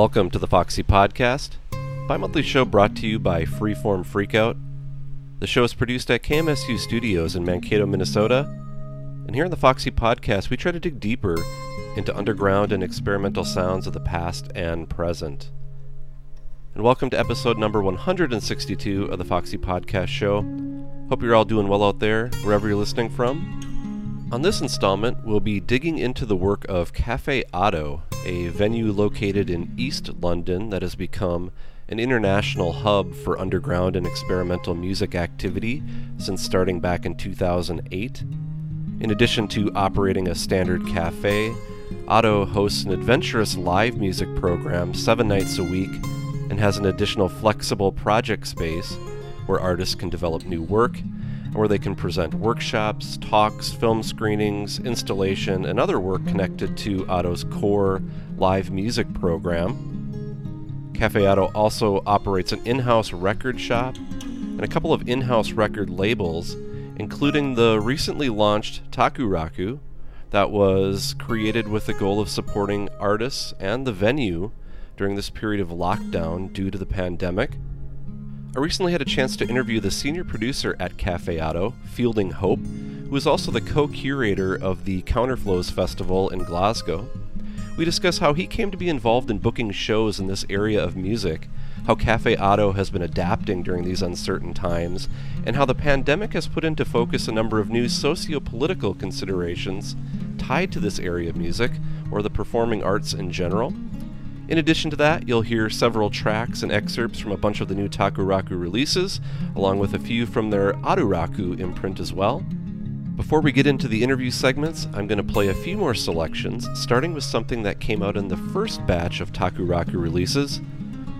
Welcome to the Foxy Podcast, bi monthly show brought to you by Freeform Freakout. The show is produced at KMSU Studios in Mankato, Minnesota. And here in the Foxy Podcast, we try to dig deeper into underground and experimental sounds of the past and present. And welcome to episode number 162 of the Foxy Podcast Show. Hope you're all doing well out there, wherever you're listening from. On this installment, we'll be digging into the work of Cafe Oto, a venue located in East London that has become an international hub for underground and experimental music activity since starting back in 2008. In addition to operating a standard cafe, Oto hosts an adventurous live music program seven nights a week and has an additional flexible project space where artists can develop new work where they can present workshops, talks, film screenings, installation, and other work connected to Oto's core live music program. Cafe Oto also operates an in house record shop and a couple of in house record labels, including the recently launched Takuroku, that was created with the goal of supporting artists and the venue during this period of lockdown due to the pandemic. I recently had a chance to interview the senior producer at Cafe Oto, Fielding Hope, who is also the co curator of the Counterflows Festival in Glasgow. We discuss how he came to be involved in booking shows in this area of music, how Cafe Oto has been adapting during these uncertain times, and how the pandemic has put into focus a number of new socio political considerations tied to this area of music, or the performing arts in general. In addition to that, you'll hear several tracks and excerpts from a bunch of the new Takuroku releases, along with a few from their Otoroku imprint as well. Before we get into the interview segments, I'm going to play a few more selections, starting with something that came out in the first batch of Takuroku releases.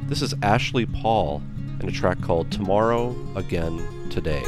This is Ashley Paul and a track called Tomorrow Again Today.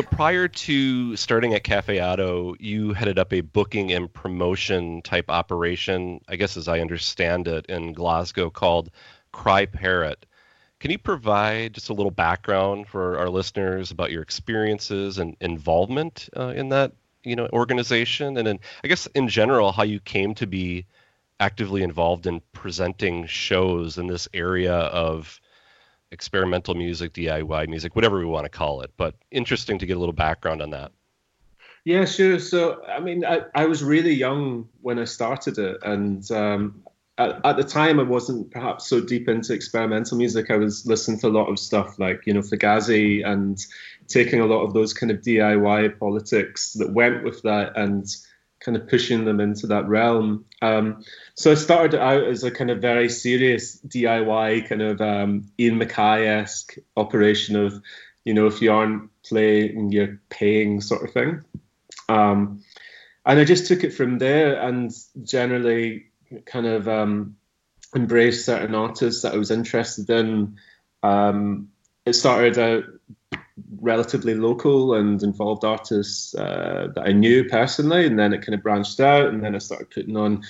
So prior to starting at Cafe Oto, you headed up a booking and promotion type operation, I guess as I understand it, in Glasgow called Cry Parrot. Can you provide just a little background for our listeners about your experiences and involvement uh, in that you know organization, and then I guess in general how you came to be actively involved in presenting shows in this area of experimental music, DIY music, whatever we want to call it. But interesting to get a little background on that. Yeah, sure. So, I mean, I, I was really young when I started it. And um, at, at, the time, I wasn't perhaps so deep into experimental music. I was listening to a lot of stuff like, you know, Fugazi and taking a lot of those kind of DIY politics that went with that and kind of pushing them into that realm. Um, so I started out as a kind of very serious DIY kind of um, Ian MacKaye esque operation of, you know, if you aren't playing, you're paying sort of thing. Um, and I just took it from there and generally kind of um, embraced certain artists that I was interested in. Um, it started out relatively local and involved artists uh, that I knew personally, and then it kind of branched out, and then I started putting on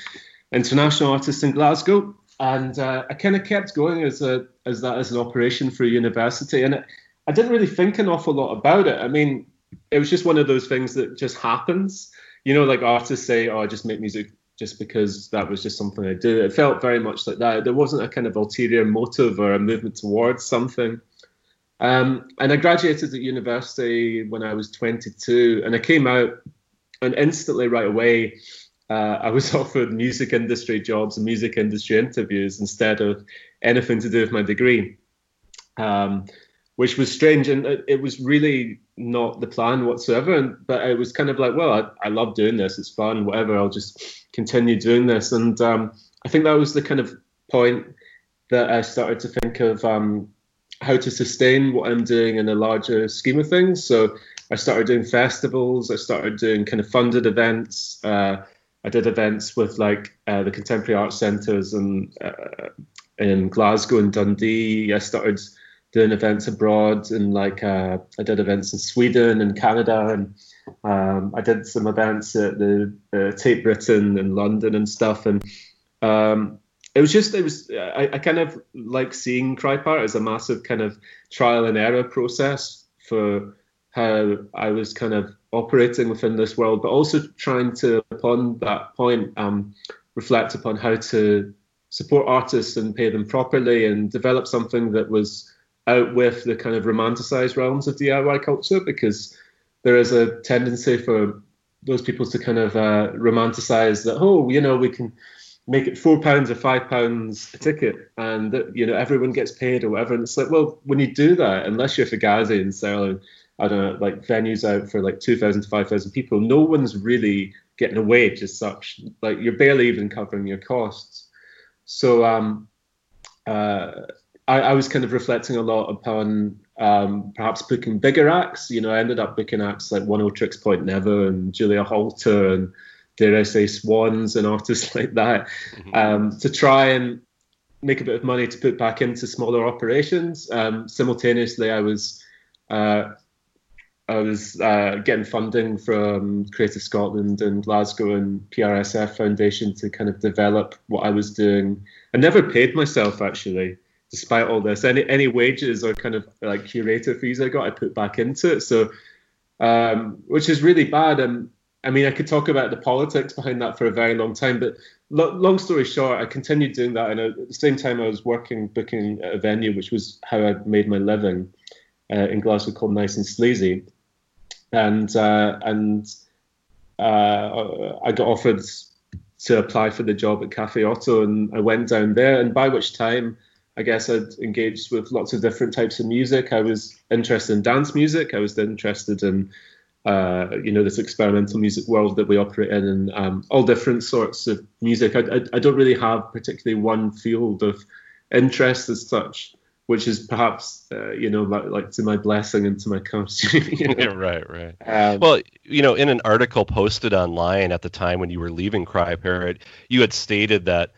international artists in Glasgow, and uh, I kind of kept going as a as that as an operation for a university, and it, I didn't really think an awful lot about it. I mean, it was just one of those things that just happens. You know, like artists say, "Oh, I just make music just because that was just something I do." It felt very much like that. There wasn't a kind of ulterior motive or a movement towards something. Um, and I graduated at university when I was 22, and I came out, and instantly, right away, uh, I was offered music industry jobs and music industry interviews instead of anything to do with my degree, um, which was strange. And it, was really not the plan whatsoever. And, but it was kind of like, well, I, I love doing this. It's fun, whatever. I'll just continue doing this. And um, I think that was the kind of point that I started to think of um, how to sustain what I'm doing in a larger scheme of things. So I started doing festivals. I started doing kind of funded events. Uh, I did events with like uh, the contemporary art centres and uh, in Glasgow and Dundee. I started doing events abroad and like uh, I did events in Sweden and Canada and um, I did some events at the Tate Britain in London and stuff and um, it was just it was I, I kind of like seeing Cry Parrot as a massive kind of trial and error process for how I was kind of operating within this world, but also trying to upon that point um, reflect upon how to support artists and pay them properly and develop something that was out with the kind of romanticized realms of DIY culture because there is a tendency for those people to kind of uh, romanticize that oh you know we can make it four pounds or five pounds a ticket, and you know everyone gets paid or whatever. And it's like, well, when you do that, unless you're Fugazi and selling, I don't know, like venues out for like two thousand to five thousand people, no one's really getting a wage as such. Like you're barely even covering your costs. So um, uh, I, I was kind of reflecting a lot upon um, perhaps booking bigger acts. You know, I ended up booking acts like Oneohtrix Point Never and Julia Holter and dare I say, swans and artists like that, mm-hmm. um, to try and make a bit of money to put back into smaller operations. Um, simultaneously, I was uh, I was uh, getting funding from Creative Scotland and Glasgow and PRSF Foundation to kind of develop what I was doing. I never paid myself actually, despite all this. Any any wages or kind of like curator fees I got, I put back into it. So, um, which is really bad. And I mean, I could talk about the politics behind that for a very long time, but lo- long story short, I continued doing that, and at the same time, I was working booking a venue, which was how I made my living uh, in Glasgow, called Nice and Sleazy, and uh, and uh, I got offered to apply for the job at Cafe Oto, and I went down there, and by which time. I guess I'd engaged with lots of different types of music. I was interested in dance music. I was interested in uh, you know, this experimental music world that we operate in, and um, all different sorts of music. I, I, I, don't really have particularly one field of interest as such, which is perhaps, uh, you know, like, like, to my blessing and to my curse. you know? yeah, right, right. Um, well, you know, in an article posted online at the time when you were leaving Cry Parrot, you had stated that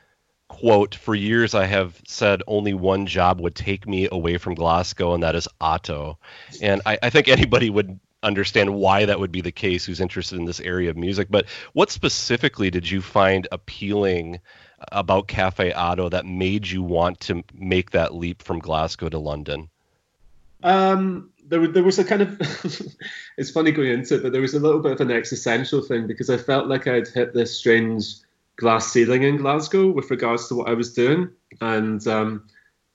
quote for years i have said only one job would take me away from glasgow and that is oto and I, I, think anybody would understand why that would be the case who's interested in this area of music. But what specifically did you find appealing about Cafe Oto that made you want to make that leap from Glasgow to London? Um, there, there was a kind of it's funny going into it, but there was a little bit of an existential thing because I felt like I'd hit this strange glass ceiling in Glasgow with regards to what I was doing, and um,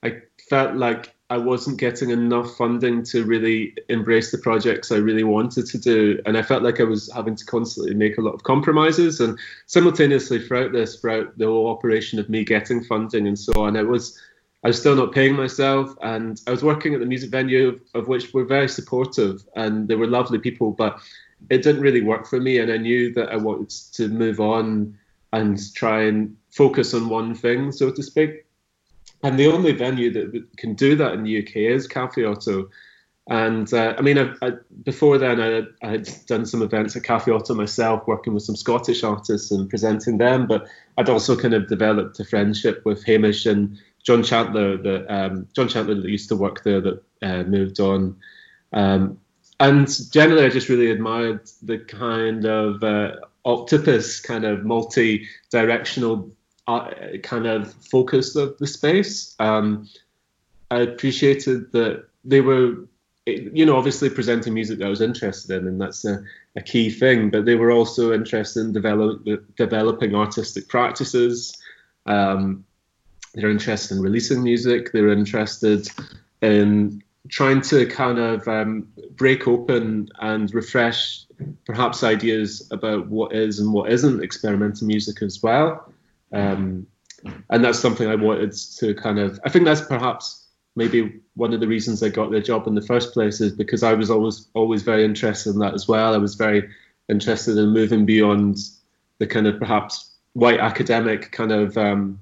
I felt like I wasn't getting enough funding to really embrace the projects I really wanted to do. And I felt like I was having to constantly make a lot of compromises. And simultaneously throughout this, throughout the whole operation of me getting funding and so on, I was I was still not paying myself. And I was working at the music venue of, of which were very supportive and they were lovely people. But it didn't really work for me, and I knew that I wanted to move on and try and focus on one thing, so to speak. And the only venue that can do that in the UK is Cafe Oto. And uh, I mean, I, I, before then, I, I, had done some events at Cafe Oto myself, working with some Scottish artists and presenting them. But I'd also kind of developed a friendship with Hamish and John Chantler, that um, John Chantler that used to work there, that uh, moved on. Um, and generally, I just really admired the kind of uh, octopus, kind of multi-directional uh, kind of focus of the space. Um, I appreciated that they were, you know, obviously presenting music that I was interested in, and that's a, a key thing. But they were also interested in develop, developing artistic practices. Um, they're interested in releasing music. They're interested in trying to kind of um, break open and refresh perhaps ideas about what is and what isn't experimental music as well. Um, and that's something I wanted to kind of, I think that's perhaps maybe one of the reasons I got the job in the first place is because I was always, always very interested in that as well. I was very interested in moving beyond the kind of perhaps white academic kind of um,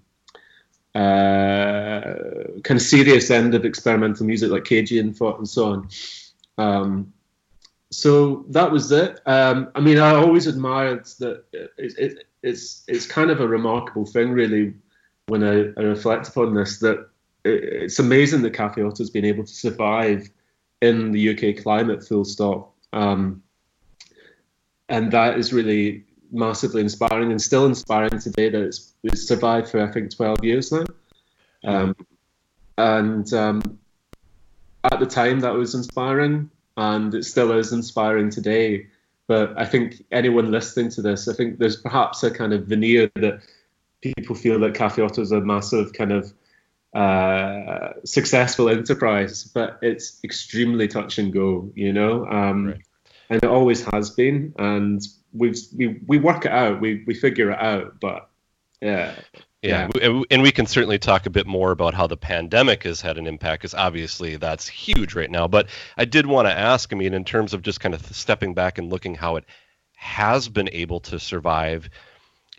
uh, kind of serious end of experimental music like Cagean thought and so on. Um, so that was it. Um, I mean, I always admired that it, it, it's it's kind of a remarkable thing, really, when I, I reflect upon this. That it, it's amazing that Cafe Oto has been able to survive in the UK climate, full stop. Um, and that is really massively inspiring and still inspiring today that it's, it's survived for I think 12 years now. Um, and um, at the time that was inspiring and it still is inspiring today. But I think anyone listening to this, I think there's perhaps a kind of veneer that people feel that Cafe Oto is a massive kind of uh, successful enterprise, but it's extremely touch and go, you know, um, right. and it always has been. And we we we work it out, we we figure it out, but yeah. Yeah, yeah. and we can certainly talk a bit more about how the pandemic has had an impact, because obviously that's huge right now. But I did want to ask, I mean, in terms of just kind of stepping back and looking how it has been able to survive,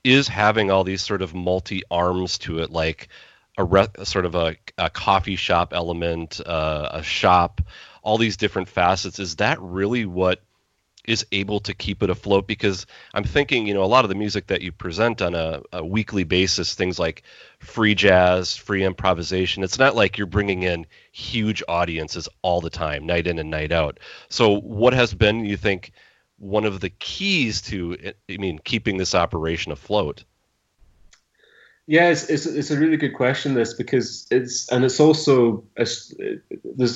is having all these sort of multi arms to it, like a re- sort of a, a coffee shop element, uh, a shop, all these different facets. Is that really what is able to keep it afloat because I'm thinking, you know, a lot of the music that you present on a, a, weekly basis, things like free jazz, free improvisation, it's not like you're bringing in huge audiences all the time, night in and night out. So, what has been, you think, one of the keys to, I mean, keeping this operation afloat? Yeah, it's, it's, it's, a really good question. This because it's and it's also there's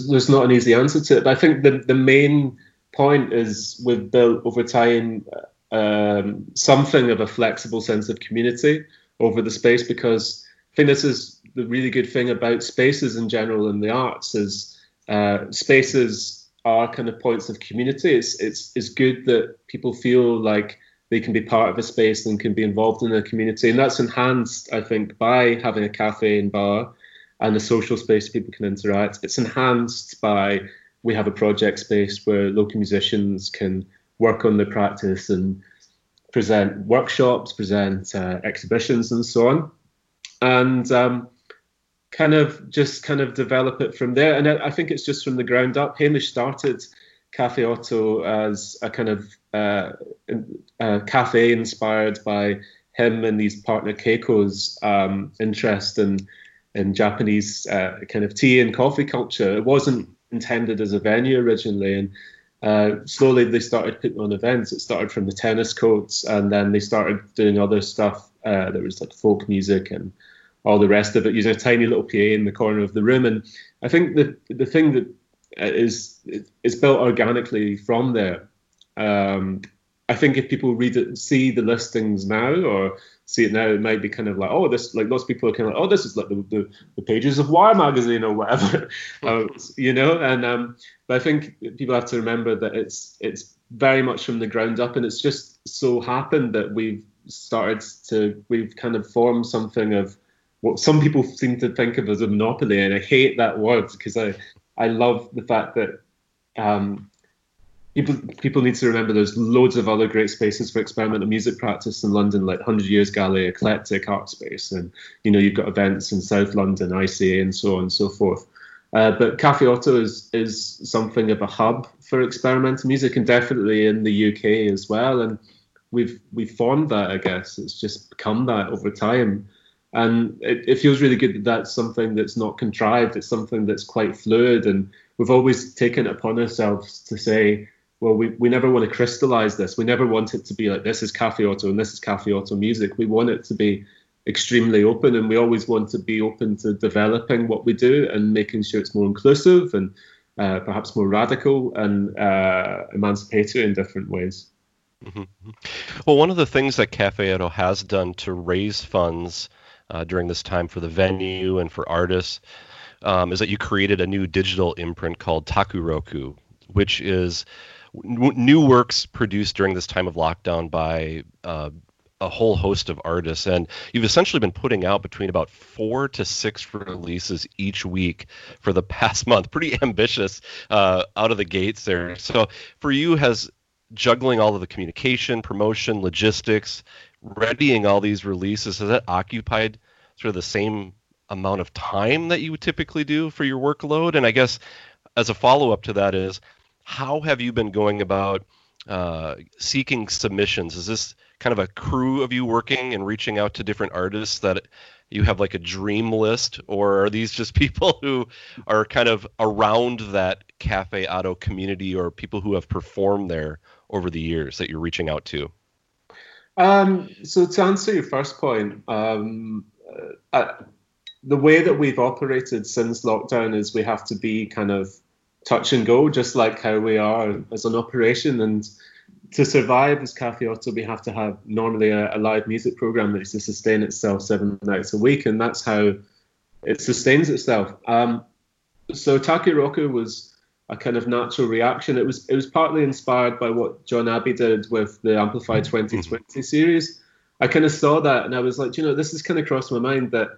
there's not an easy answer to it. But I think the the main point is we've built over time um, something of a flexible sense of community over the space because I think this is the really good thing about spaces in general in the arts is uh, spaces are kind of points of community. It's it's it's good that people feel like they can be part of a space and can be involved in a community, and that's enhanced, I think, by having a cafe and bar and a social space people can interact. It's enhanced by we have a project space where local musicians can work on their practice and present workshops, present uh, exhibitions, and so on, and um, kind of just kind of develop it from there. And I, I, think it's just from the ground up. Hamish started Cafe Oto as a kind of uh, a cafe inspired by him and his partner Keiko's um, interest in in Japanese uh, kind of tea and coffee culture. It wasn't intended as a venue originally, and uh, slowly they started putting on events. It started from the tennis courts, and then they started doing other stuff. Uh, there was like folk music and all the rest of it, using a tiny little PA in the corner of the room. And I think the the thing that is is built organically from there. Um, I think if people read it, see the listings now, or see it now, it might be kind of like, oh, this like lots of people are kind of like, oh, this is like the, the, the pages of Wire magazine or whatever, uh, you know. And um, but I think people have to remember that it's it's very much from the ground up, and it's just so happened that we've started to we've kind of formed something of what some people seem to think of as a monopoly, and I hate that word because I I love the fact that um, people people need to remember there's loads of other great spaces for experimental music practice in London, like 100 Years Gallery, IKLECTIK Art Space, and you know you've got events in South London, ICA, and so on and so forth. Uh, but Cafe Oto is is something of a hub for experimental music, and definitely in the UK as well. And we've we've formed that, I guess. It's just become that over time, and it, it feels really good that that's something that's not contrived. It's something that's quite fluid, and we've always taken it upon ourselves to say, well, we, we never want to crystallize this. We never want it to be like this is Cafe Oto and this is Cafe Oto music. We want it to be extremely open, and we always want to be open to developing what we do and making sure it's more inclusive and uh, perhaps more radical and uh, emancipatory in different ways. Mm-hmm. Well, one of the things that Cafe Oto has done to raise funds uh, during this time for the venue and for artists um, is that you created a new digital imprint called Takuroku, which is new works produced during this time of lockdown by uh, a whole host of artists. And you've essentially been putting out between about four to six releases each week for the past month. Pretty ambitious uh, out of the gates there. So for you has juggling all of the communication, promotion, logistics, readying all these releases, has that occupied sort of the same amount of time that you would typically do for your workload? And I guess as a follow up to that is, how have you been going about uh, seeking submissions? Is this kind of a crew of you working and reaching out to different artists that you have like a dream list, or are these just people who are kind of around that Cafe Oto community or people who have performed there over the years that you're reaching out to? Um, so to answer your first point, um, uh, the way that we've operated since lockdown is we have to be kind of touch and go, just like how we are as an operation. And to survive as Cafe Oto, we have to have normally a, a live music program that is to sustain itself seven nights a week, and that's how it sustains itself. Um, so Takuroku was a kind of natural reaction. It was it was partly inspired by what Jon Abbey did with the Amplify 2020 mm-hmm. series. I kind of saw that and I was like, you know, this has kind of crossed my mind that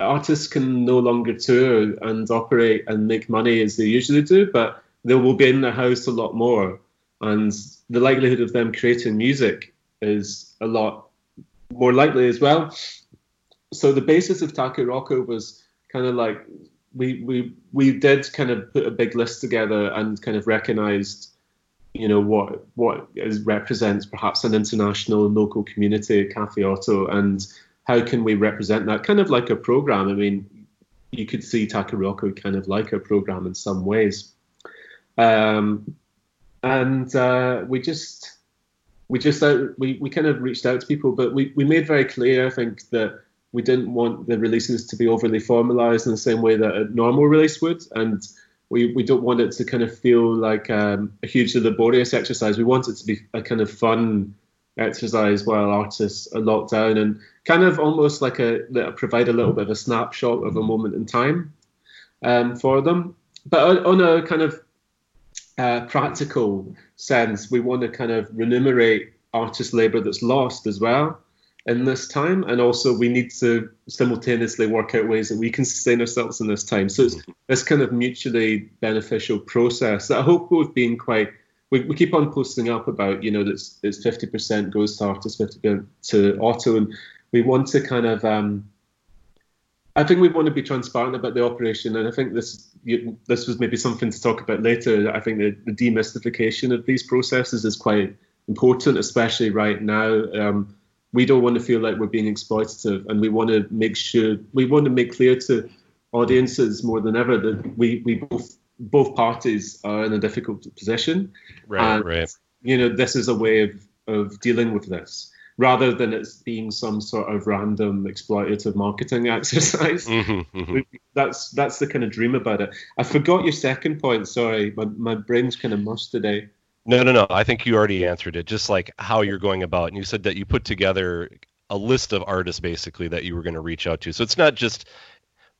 artists can no longer tour and operate and make money as they usually do, but they will be in their house a lot more, and the likelihood of them creating music is a lot more likely as well. So the basis of Takuroku was kind of like we we we did kind of put a big list together and kind of recognized you know what what is, represents perhaps an international and local community cafe oto and how can we represent that? Kind of like a program. I mean you could see takuroku kind of like a program in some ways. Um, and uh, we just we just we, we kind of reached out to people but we, we made very clear i think that we didn't want the releases to be overly formalized in the same way that a normal release would, and we, we don't want it to kind of feel like um, a hugely laborious exercise. We want it to be a kind of fun exercise while artists are locked down and kind of almost like a provide a little bit of a snapshot of a moment in time um, for them. But on a kind of uh, practical sense, we want to kind of remunerate artist labor that's lost as well in this time, and also we need to simultaneously work out ways that we can sustain ourselves in this time. So it's this kind of mutually beneficial process that I hope we've been quite. We, we keep on posting up about, you know, that it's, it's 50% goes to artists, 50% to Oto, and we want to kind of. Um, I think we want to be transparent about the operation, and I think this you, this was maybe something to talk about later. I think the, the demystification of these processes is quite important, especially right now. Um, we don't want to feel like we're being exploitative, and we want to make sure we want to make clear to audiences more than ever that we we both both parties are in a difficult position. Right, and, right. You know, this is a way of of dealing with this rather than it's being some sort of random exploitative marketing exercise. Mm-hmm, mm-hmm. That's that's the kind of dream about it. I forgot your second point. Sorry, my my brain's kind of mushed today. No, no, no. I think you already answered it. Just like how you're going about, and you said that you put together a list of artists basically that you were going to reach out to. So it's not just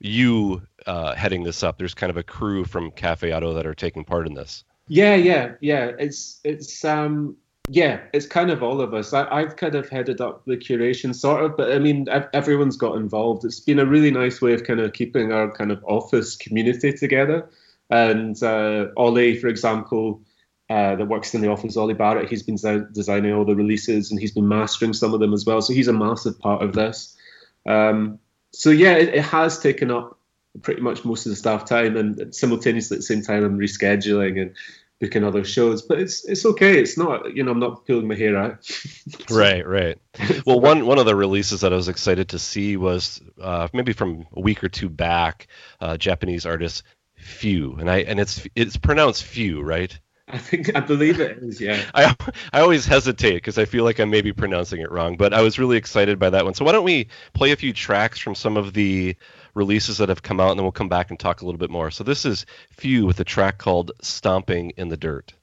you uh, heading this up. There's kind of a crew from Cafe Oto that are taking part in this. Yeah, yeah, yeah. It's it's um yeah, it's kind of all of us. I, have kind of headed up the curation, sort of, but I mean, everyone's got involved. It's been a really nice way of kind of keeping our kind of office community together. And uh, Ollie, for example, uh, that works in the office, Ollie Barrett. He's been designing all the releases and he's been mastering some of them as well. So he's a massive part of this. Um, so yeah, it, it, has taken up pretty much most of the staff time, and simultaneously at the same time, I'm rescheduling and booking other shows. But it's it's okay. It's not you know I'm not pulling my hair out. right, right. Well, one one of the releases that I was excited to see was uh, maybe from a week or two back, uh, Japanese artist Few, and I and it's it's pronounced Few, right? I think I believe it is. Yeah. I I always hesitate because I feel like I may be pronouncing it wrong, but I was really excited by that one. So why don't we play a few tracks from some of the releases that have come out, and then we'll come back and talk a little bit more. So this is Few with a track called "Stomping in the Dirt."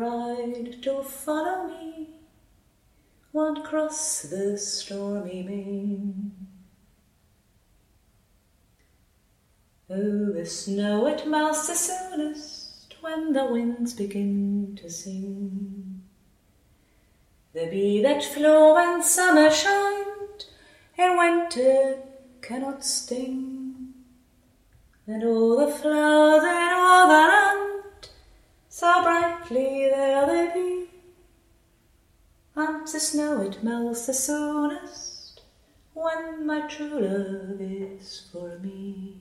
To follow me, won't cross the stormy main. Oh, the snow it melts the soonest when the winds begin to sing. The bee that flew when summer shined, in winter cannot sting. And all the flowers and all the land, so brightly there they be. And the snow it melts the soonest, when my true love is for me.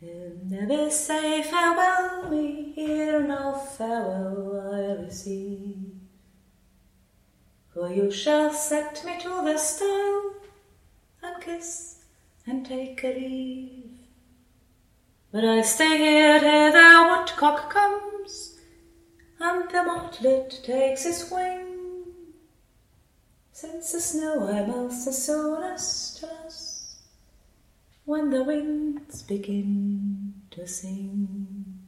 And never say farewell me, here no farewell I receive. For you shall set me to the stile, and kiss and take a leave. But I stay here till the woodcock comes, and the martlet takes his wing. Since the snow I melts the soonest to us, when the winds begin to sing.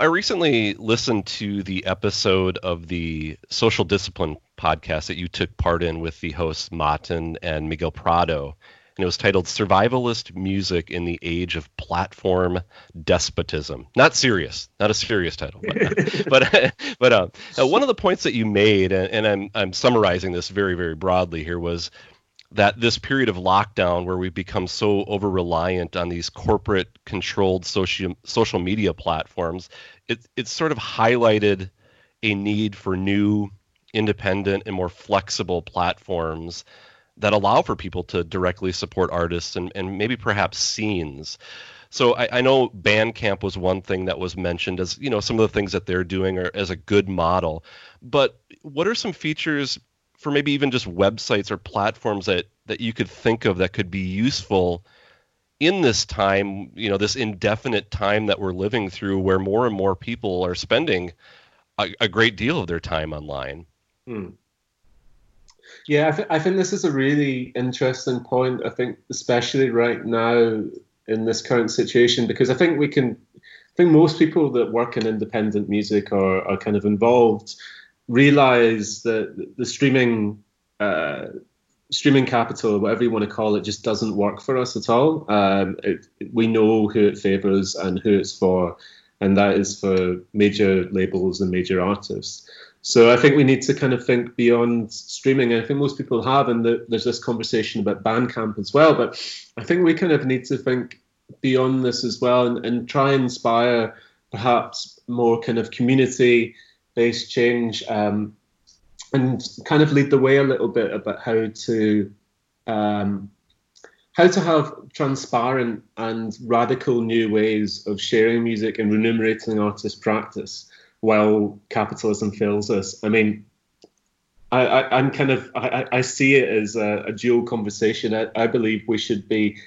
I recently listened to the episode of the Social Discipline podcast that you took part in with the hosts Martin and Miguel Prado. And it was titled Survivalist Music in the Age of Platform Despotism. Not serious, not a serious title, but but, but uh, one of the points that you made, and, and I'm I'm summarizing this very very broadly here, was that this period of lockdown where we've become so over reliant on these corporate controlled social social media platforms it it's sort of highlighted a need for new independent and more flexible platforms that allow for people to directly support artists and, and maybe perhaps scenes. So I, I know bandcamp was one thing that was mentioned as you know some of the things that they're doing are as a good model. But what are some features for maybe even just websites or platforms that that you could think of that could be useful in this time, you know, this indefinite time that we're living through, where more and more people are spending a, a great deal of their time online. Hmm. Yeah, I, th- I think this is a really interesting point. I think, especially right now in this current situation, because I think we can, I think most people that work in independent music are, are kind of involved realize that the streaming uh, streaming capital, whatever you want to call it, just doesn't work for us at all. Um, it, we know who it favors and who it's for, and that is for major labels and major artists. So I think we need to kind of think beyond streaming. I think most people have, and the, there's this conversation about Bandcamp as well. But I think we kind of need to think beyond this as well and, and try and inspire perhaps more kind of community change um, and kind of lead the way a little bit about how to um, how to have transparent and radical new ways of sharing music and remunerating artist practice while capitalism fails us. I mean, I, am kind of I, I, see it as a, a dual conversation. I, I, believe we should be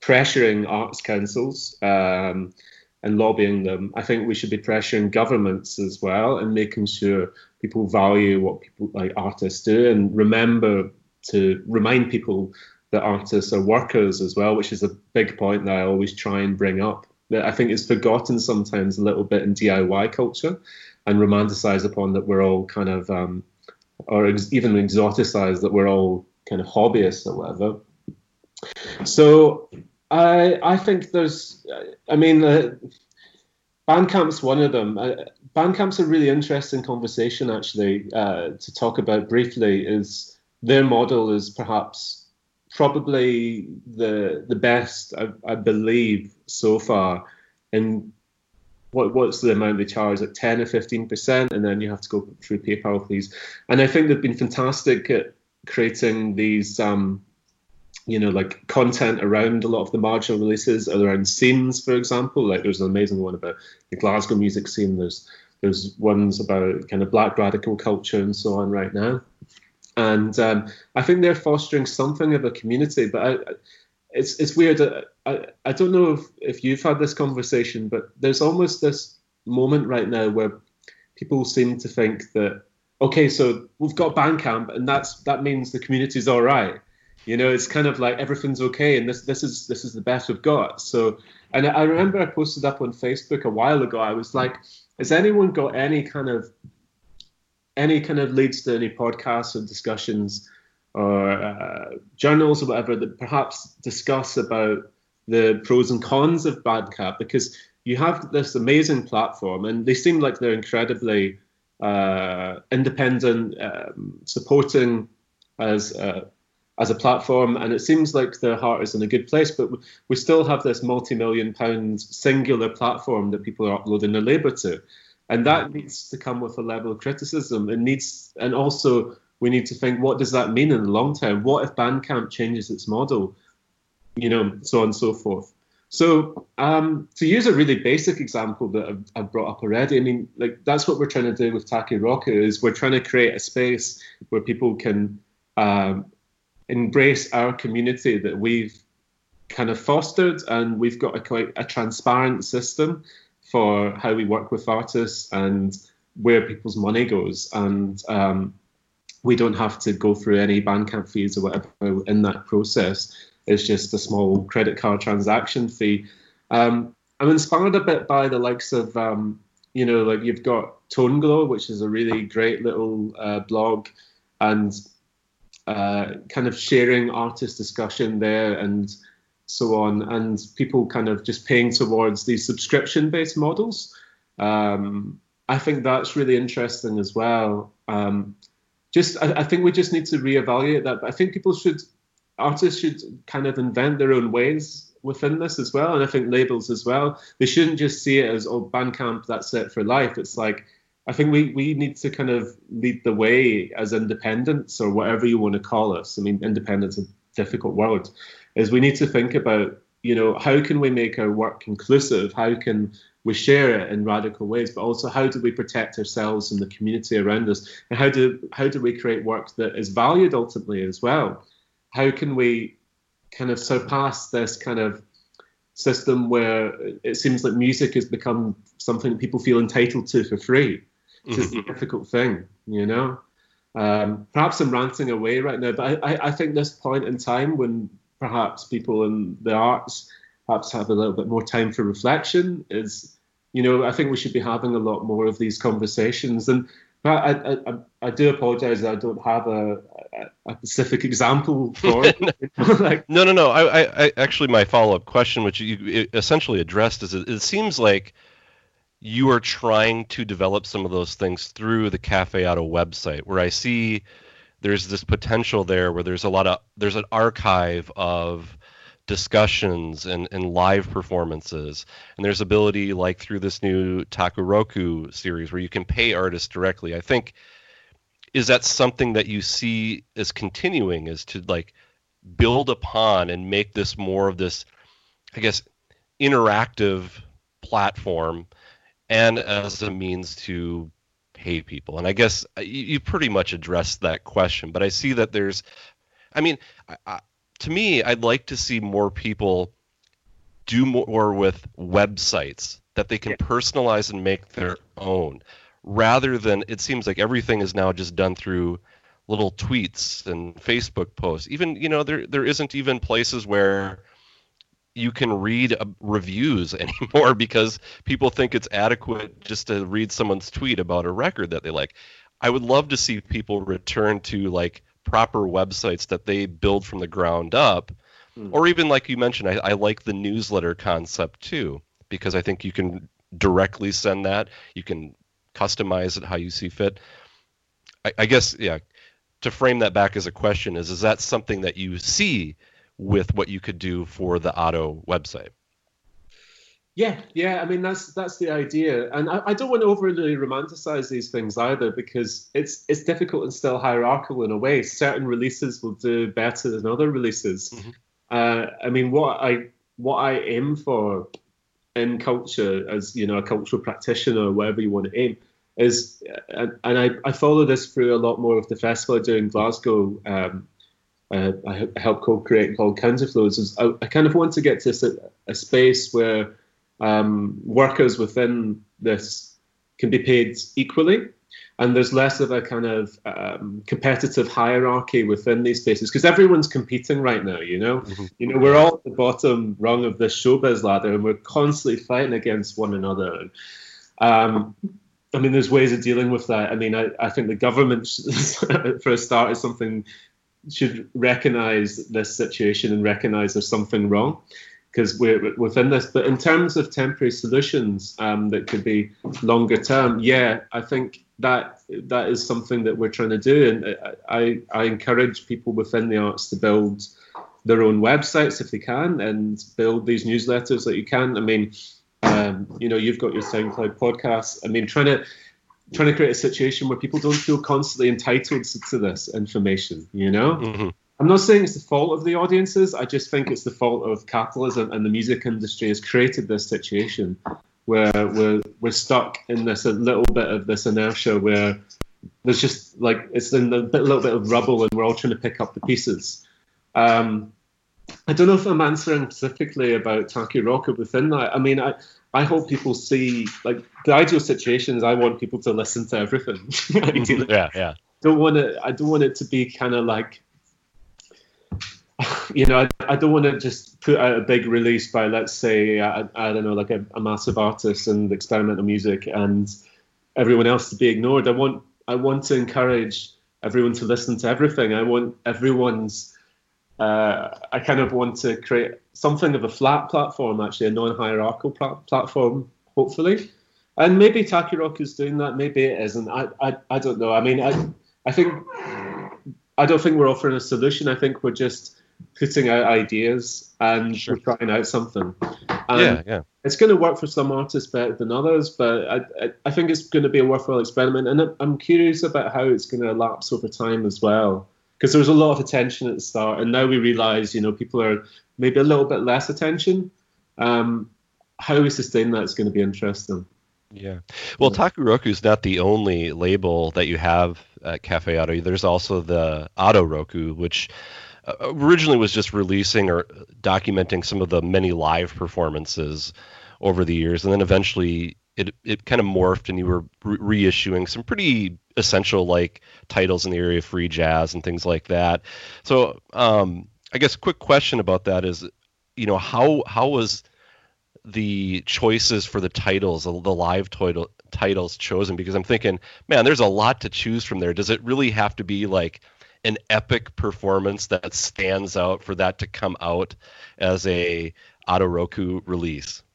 pressuring arts councils um, and lobbying them. I think we should be pressuring governments as well and making sure people value what people like artists do and remember to remind people that artists are workers as well, which is a big point that I always try and bring up. That I think is forgotten sometimes a little bit in DIY culture and romanticized upon that we're all kind of, um, or ex- even exoticized that we're all kind of hobbyists or whatever. So I I think there's I mean uh, Bandcamp's one of them. Uh, Bandcamp's a really interesting conversation actually uh, to talk about briefly. Is their model is perhaps probably the the best I, I believe so far. And what what's the amount they charge? Like ten or fifteen percent, and then you have to go through PayPal fees. And I think they've been fantastic at creating these um, you know, like content around a lot of the marginal releases, around scenes, for example. Like there's an amazing one about the Glasgow music scene. There's there's ones about kind of black radical culture and so on right now. And um, I think they're fostering something of a community. But I, it's it's weird. I, I don't know if, if you've had this conversation, but there's almost this moment right now where people seem to think that okay, so we've got Bandcamp, and that's that means the community's all right you know, it's kind of like everything's okay, and this this is this is the best we've got. So, and I remember I posted up on Facebook a while ago. I was like, has anyone got any kind of any kind of leads to any podcasts or discussions or uh, journals or whatever that perhaps discuss about the pros and cons of Bandcamp because you have this amazing platform and they seem like they're incredibly uh, independent, um, supporting as uh, as a platform, and it seems like their heart is in a good place. But we still have this multi-million pound singular platform that people are uploading their labour to, and that needs to come with a level of criticism. It needs, and also we need to think, what does that mean in the long term? What if Bandcamp changes its model? You know, so on and so forth. So um, to use a really basic example that I've, I've, brought up already, I mean, like that's what we're trying to do with Takuroku is we're trying to create a space where people can um, embrace our community that we've kind of fostered, and we've got a quite a transparent system for how we work with artists and where people's money goes, and um, we don't have to go through any Bandcamp fees or whatever in that process. It's just a small credit card transaction fee. Um, I'm inspired a bit by the likes of um, you know, like you've got Tone Glow, which is a really great little uh, blog, and uh, kind of sharing artist discussion there and so on, and people kind of just paying towards these subscription-based models. Um, I think that's really interesting as well. Um, just, I, I, think we just need to reevaluate that. But I think people should, artists should kind of invent their own ways within this as well, and I think labels as well. They shouldn't just see it as oh Bandcamp, that's it for life. It's like I think we we need to kind of lead the way as independents or whatever you want to call us. I mean, independence is a difficult word. Is we need to think about you know how can we make our work inclusive? How can we share it in radical ways, but also how do we protect ourselves and the community around us, and how do how do we create work that is valued ultimately as well? How can we kind of surpass this kind of system where it seems like music has become something that people feel entitled to for free, which mm-hmm. is a mm-hmm. difficult thing, you know. Um, perhaps I'm ranting away right now, but I, I, think this point in time when perhaps people in the arts perhaps have a little bit more time for reflection is, you know, I think we should be having a lot more of these conversations. And I, I, I do apologize that I don't have a, a, a specific example for it. like, no, no, no. I, I actually, my follow up question, which you essentially addressed, is it, it seems like you are trying to develop some of those things through the Cafe Oto website, where I see there's this potential there where there's a lot of there's an archive of discussions and, and live performances. And there's ability like through this new Takuroku series where you can pay artists directly. I think is that something that you see as continuing is to like build upon and make this more of this I guess interactive platform and as a means to pay people. And I guess uh, you, you pretty much addressed that question, but I see that there's I mean, I, to me, I'd like to see more people do more with websites that they can yeah. personalize and make their own rather than it seems like everything is now just done through little tweets and Facebook posts. Even, you know, there there isn't even places where you can read uh, reviews anymore because people think it's adequate just to read someone's tweet about a record that they like. I would love to see people return to like proper websites that they build from the ground up. Mm. Or even like you mentioned, I, I like the newsletter concept too, because I think you can directly send that. You can customize it how you see fit. I, I guess, yeah, to frame that back as a question is is that something that you see with what you could do for the Oto website? Yeah, yeah. I mean, that's that's the idea, and I, I, don't want to overly romanticize these things either, because it's it's difficult and still hierarchical in a way. Certain releases will do better than other releases. Mm-hmm. Uh, I mean, what I what I aim for in culture, as you know, a cultural practitioner, or whatever you want to aim, is, and, and I, I follow this through a lot more of the festival I do in Glasgow. Um, uh, I help co-create called Counterflows. Is I, I, kind of want to get to a, a space where um, workers within this can be paid equally. And there's less of a kind of um, competitive hierarchy within these spaces because everyone's competing right now. You know, mm-hmm. you know, we're all at the bottom rung of this showbiz ladder, and we're constantly fighting against one another. Um, I mean, there's ways of dealing with that. I mean, I, I think the government, for a start, is something should recognize this situation and recognize there's something wrong because we're within this. But in terms of temporary solutions um, that could be longer term, yeah, I think that that is something that we're trying to do, and I I encourage people within the arts to build their own websites if they can, and build these newsletters that you can. I mean, um, you know, you've got your SoundCloud podcast. I mean, trying to trying to create a situation where people don't feel constantly entitled to this information. You know. Mm-hmm I'm not saying it's the fault of the audiences. I just think it's the fault of capitalism and the music industry has created this situation where we're we're stuck in this a little bit of this inertia where there's just like it's in a little bit of rubble and we're all trying to pick up the pieces. Um, I don't know if I'm answering specifically about Takuroku within that. I mean, I, I hope people see like the ideal situation is I want people to listen to everything. yeah, yeah. Don't want it. I don't want it to be kind of like you know, I, I don't want to just put out a big release by, let's say, I, I don't know, like a, a, massive artist and experimental music, and everyone else to be ignored. I want I want to encourage everyone to listen to everything. I want everyone's. Uh, I kind of want to create something of a flat platform, actually, a non-hierarchical pl- platform, hopefully. And maybe Takuroku is doing that. Maybe it isn't. I, I, I don't know. I mean, I, I think I don't think we're offering a solution. I think we're just putting out ideas and sure. we're trying out something. And yeah, yeah. It's going to work for some artists better than others, but I, I, I think it's going to be a worthwhile experiment. And I'm curious about how it's going to lapse over time as well. Because there was a lot of attention at the start, and now we realize, you know, people are maybe a little bit less attention. Um, how we sustain that is going to be interesting. Yeah. Well, Takuroku is not the only label that you have at Cafe Oto. There's also the Otoroku, which uh, originally was just releasing or documenting some of the many live performances over the years, and then eventually it it kind of morphed, and you were re- reissuing some pretty essential like titles in the area of free jazz and things like that. So, um, I guess quick question about that is, you know, how how was the choices for the titles, the live title, titles chosen? Because I'm thinking, man, there's a lot to choose from there. Does it really have to be like an epic performance that stands out for that to come out as a Otoroku release?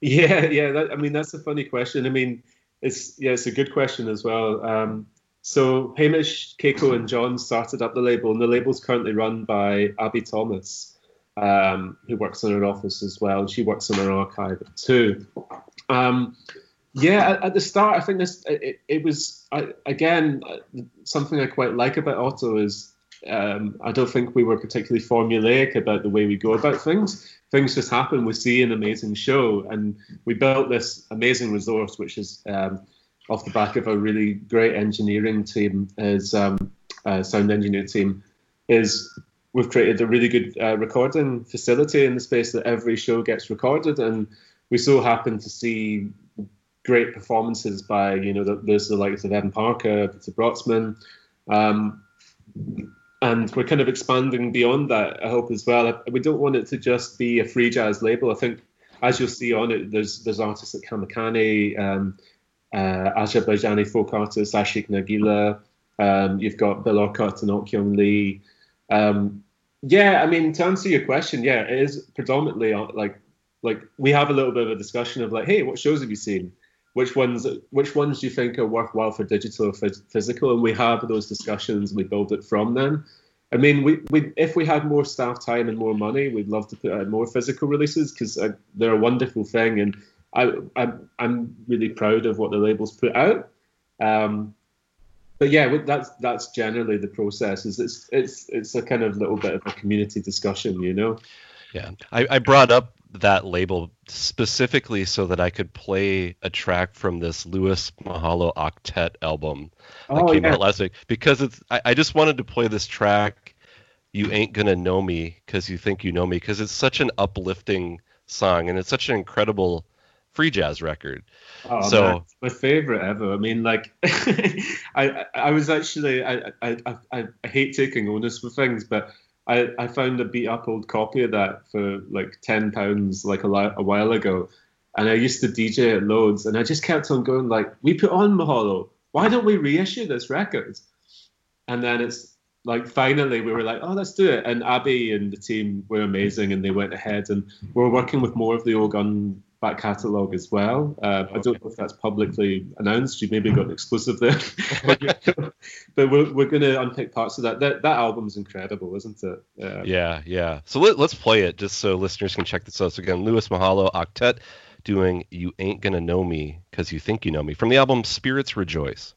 Yeah, yeah. That, I mean, that's a funny question. I mean, it's yeah, it's a good question as well. Um, so Hamish, Keiko, and John started up the label, and the label's currently run by Abby Thomas, um, who works in our office as well. She works in our archive too. Um, yeah, at, at, the start, I think this it, it was I, again something I quite like about Oto is um, I don't think we were particularly formulaic about the way we go about things. Things just happen. We see an amazing show, and we built this amazing resource, which is um, off the back of a really great engineering team, is um, sound engineer team, is we've created a really good uh, recording facility in the space that every show gets recorded, and we so happen to see great performances by you know the, there's the likes of Evan Parker, Peter Brötzmann, um, and we're kind of expanding beyond that. I hope as well. We don't want it to just be a free jazz label. I think as you'll see on it, there's there's artists like Kamikani, um, uh, Azerbaijani folk artist Ashik Nagila. Um, you've got Bill and Ok Lee. Um, yeah, I mean to answer your question, yeah, it is predominantly uh, like like we have a little bit of a discussion of like, hey, what shows have you seen? which ones which ones do you think are worthwhile for digital or physical and we have those discussions we build it from them i mean we, we if we had more staff time and more money we'd love to put out more physical releases because uh, they're a wonderful thing and I, I i'm really proud of what the labels put out um, but yeah, that's that's generally the process. Is it's it's it's a kind of little bit of a community discussion, you know. Yeah, I, I brought up that label specifically so that I could play a track from this Louis Moholo Octet album that oh, came yeah. out last week because it's I, I, just wanted to play this track you ain't gonna know me because you think you know me because it's such an uplifting song and it's such an incredible free jazz record oh, so man, my favorite ever i mean like I, I was actually I, I i i hate taking onus for things but I, I found a beat up old copy of that for like ten pounds like a, a while ago, and I used to DJ it loads, and I just kept on going like, we put on Moholo, why don't we reissue this record? And then it's like finally we were like, oh, let's do it. And Abby and the team were amazing, and they went ahead, and we are working with more of the Ogun back catalogue as well. Uh, okay. I don't know if that's publicly announced. You maybe got an exclusive there, but we're, we're going to unpick parts of that. That that album's incredible, isn't it? Uh, yeah, yeah. So let, us play it just so listeners can check this out. So again, Louis Moholo Octet doing "You Ain't Gonna Know Me" because you think you know me from the album Spirits Rejoice.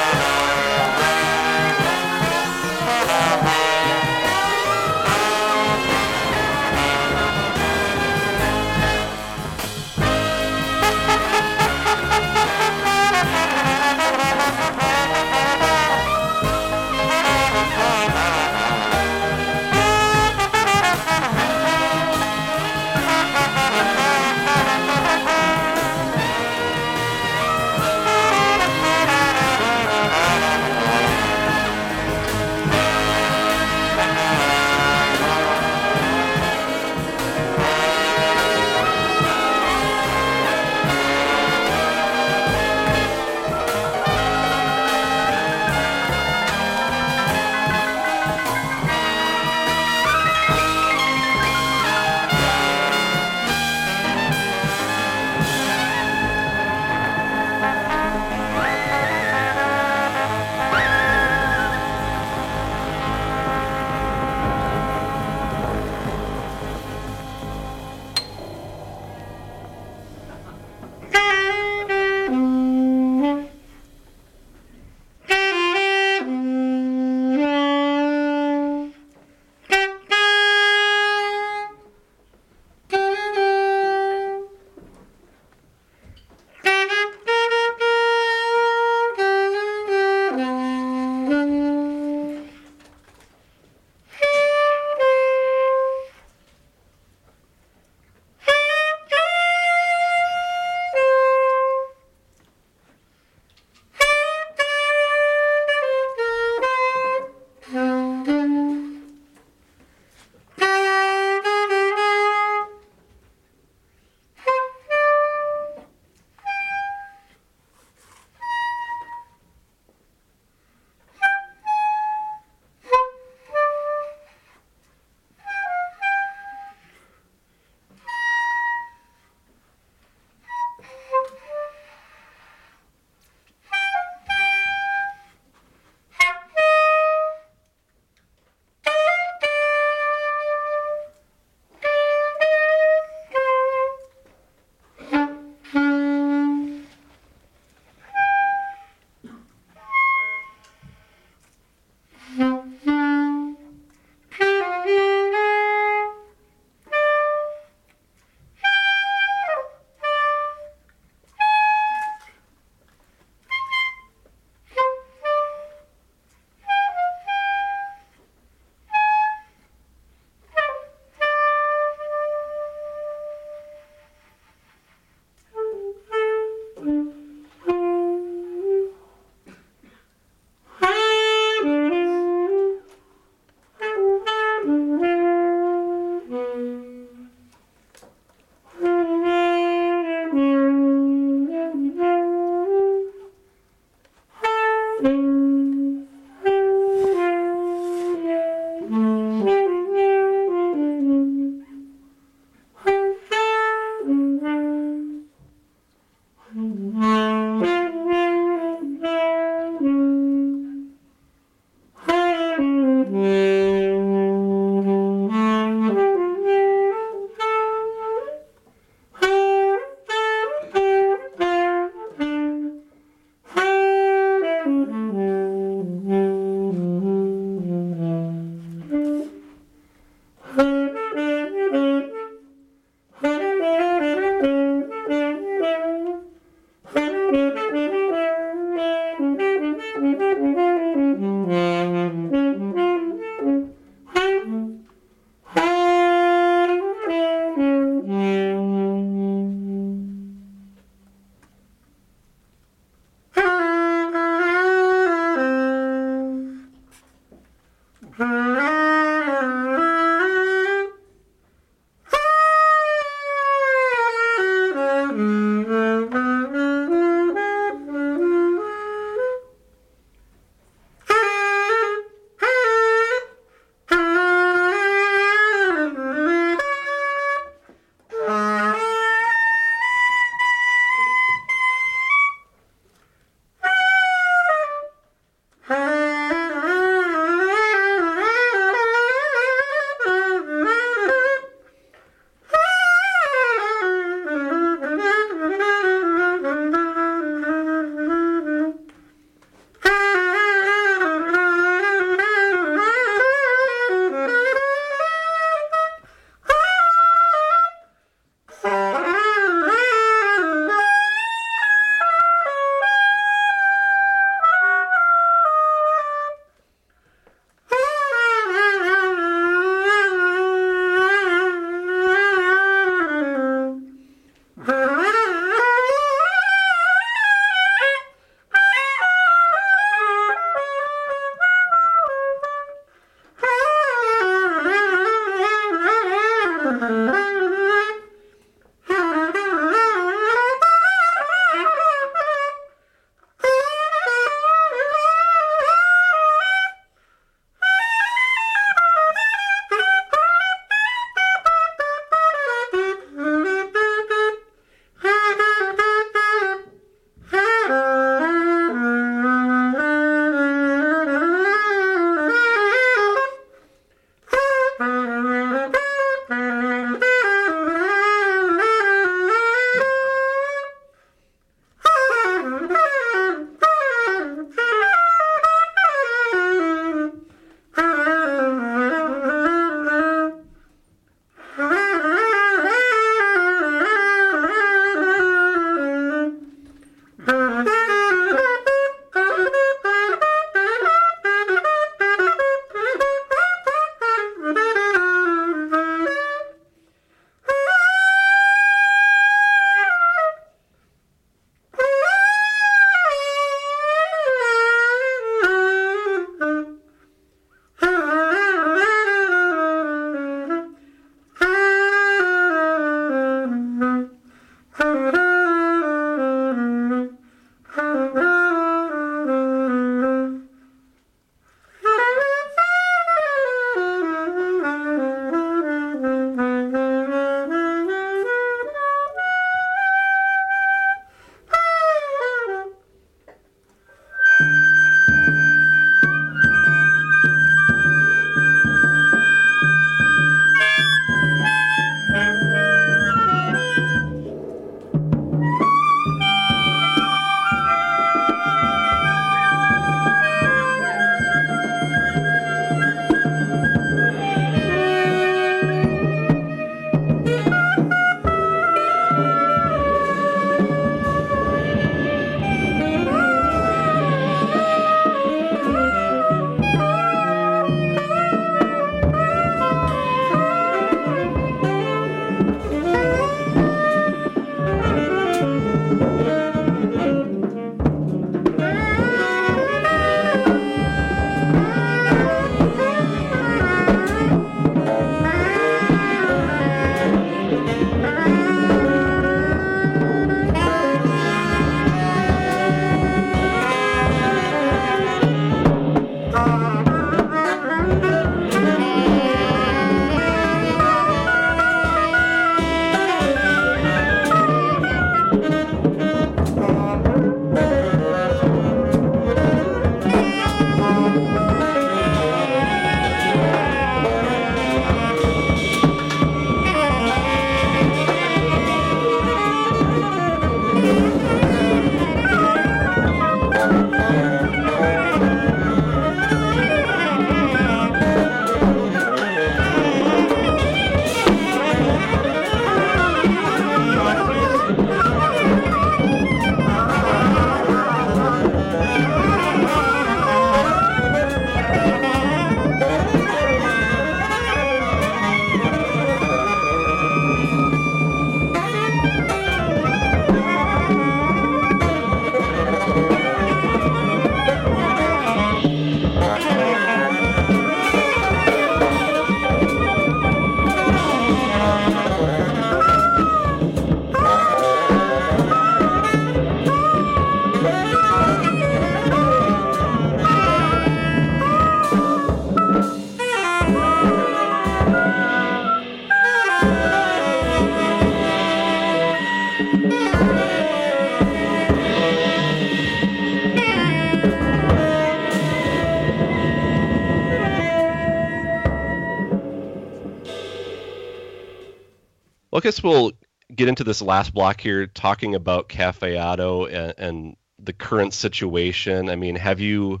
Guess we'll get into this last block here, talking about Cafe Oto and, and the current situation. I mean, have you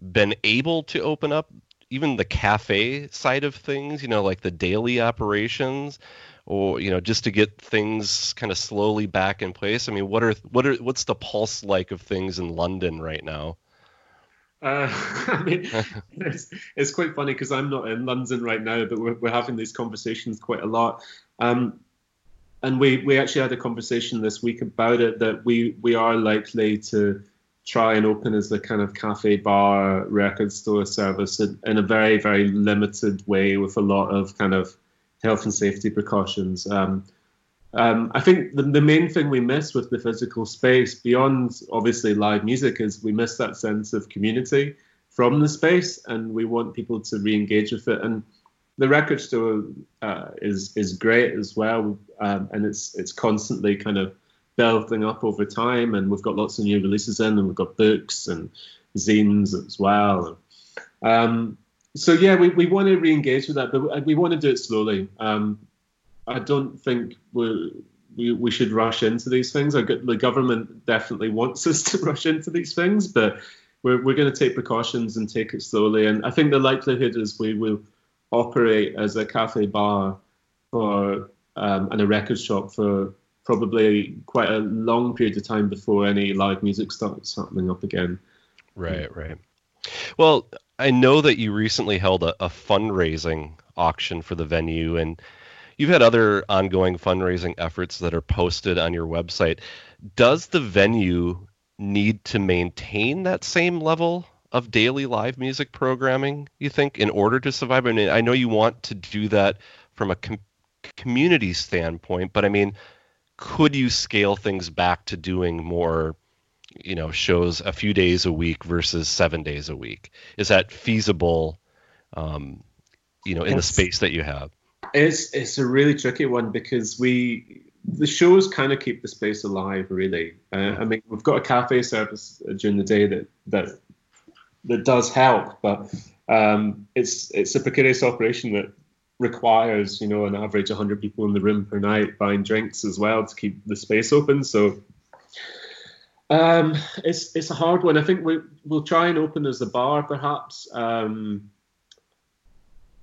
been able to open up even the cafe side of things? You know, like the daily operations, or you know, just to get things kind of slowly back in place. I mean, what are what are what's the pulse like of things in London right now? Uh, I mean, it's, it's quite funny because I'm not in London right now, but we're, we're having these conversations quite a lot. Um, and we, we actually had a conversation this week about it that we, we are likely to try and open as a kind of cafe bar record store service in, in a very, very limited way with a lot of kind of health and safety precautions. Um, um, I think the, the main thing we miss with the physical space, beyond obviously live music, is we miss that sense of community from the space, and we want people to re-engage with it. And the record store uh, is is great as well, um, and it's it's constantly kind of building up over time. And we've got lots of new releases in, and we've got books and zines as well. Um, so yeah, we, we want to re-engage with that, but we want to do it slowly. Um, I don't think we we, we should rush into these things. I, The government definitely wants us to rush into these things, but we're, we're going to take precautions and take it slowly. And I think the likelihood is we will operate as a cafe bar for um, and a record shop for probably quite a long period of time before any live music starts happening up again. Right, right. Well, I know that you recently held a, a fundraising auction for the venue, and you've had other ongoing fundraising efforts that are posted on your website. Does the venue need to maintain that same level of daily live music programming, you think, in order to survive? I mean, I know you want to do that from a com- community standpoint, but I mean, could you scale things back to doing more, you know, shows a few days a week versus seven days a week? Is that feasible, um, you know, in the space that you have? It's it's a really tricky one because we the shows kind of keep the space alive. Really, uh, I mean, we've got a cafe service during the day that that that does help, but um, it's it's a precarious operation that requires you know an average 100 people in the room per night buying drinks as well to keep the space open. So um, it's it's a hard one. I think we we'll try and open as a bar perhaps. Um,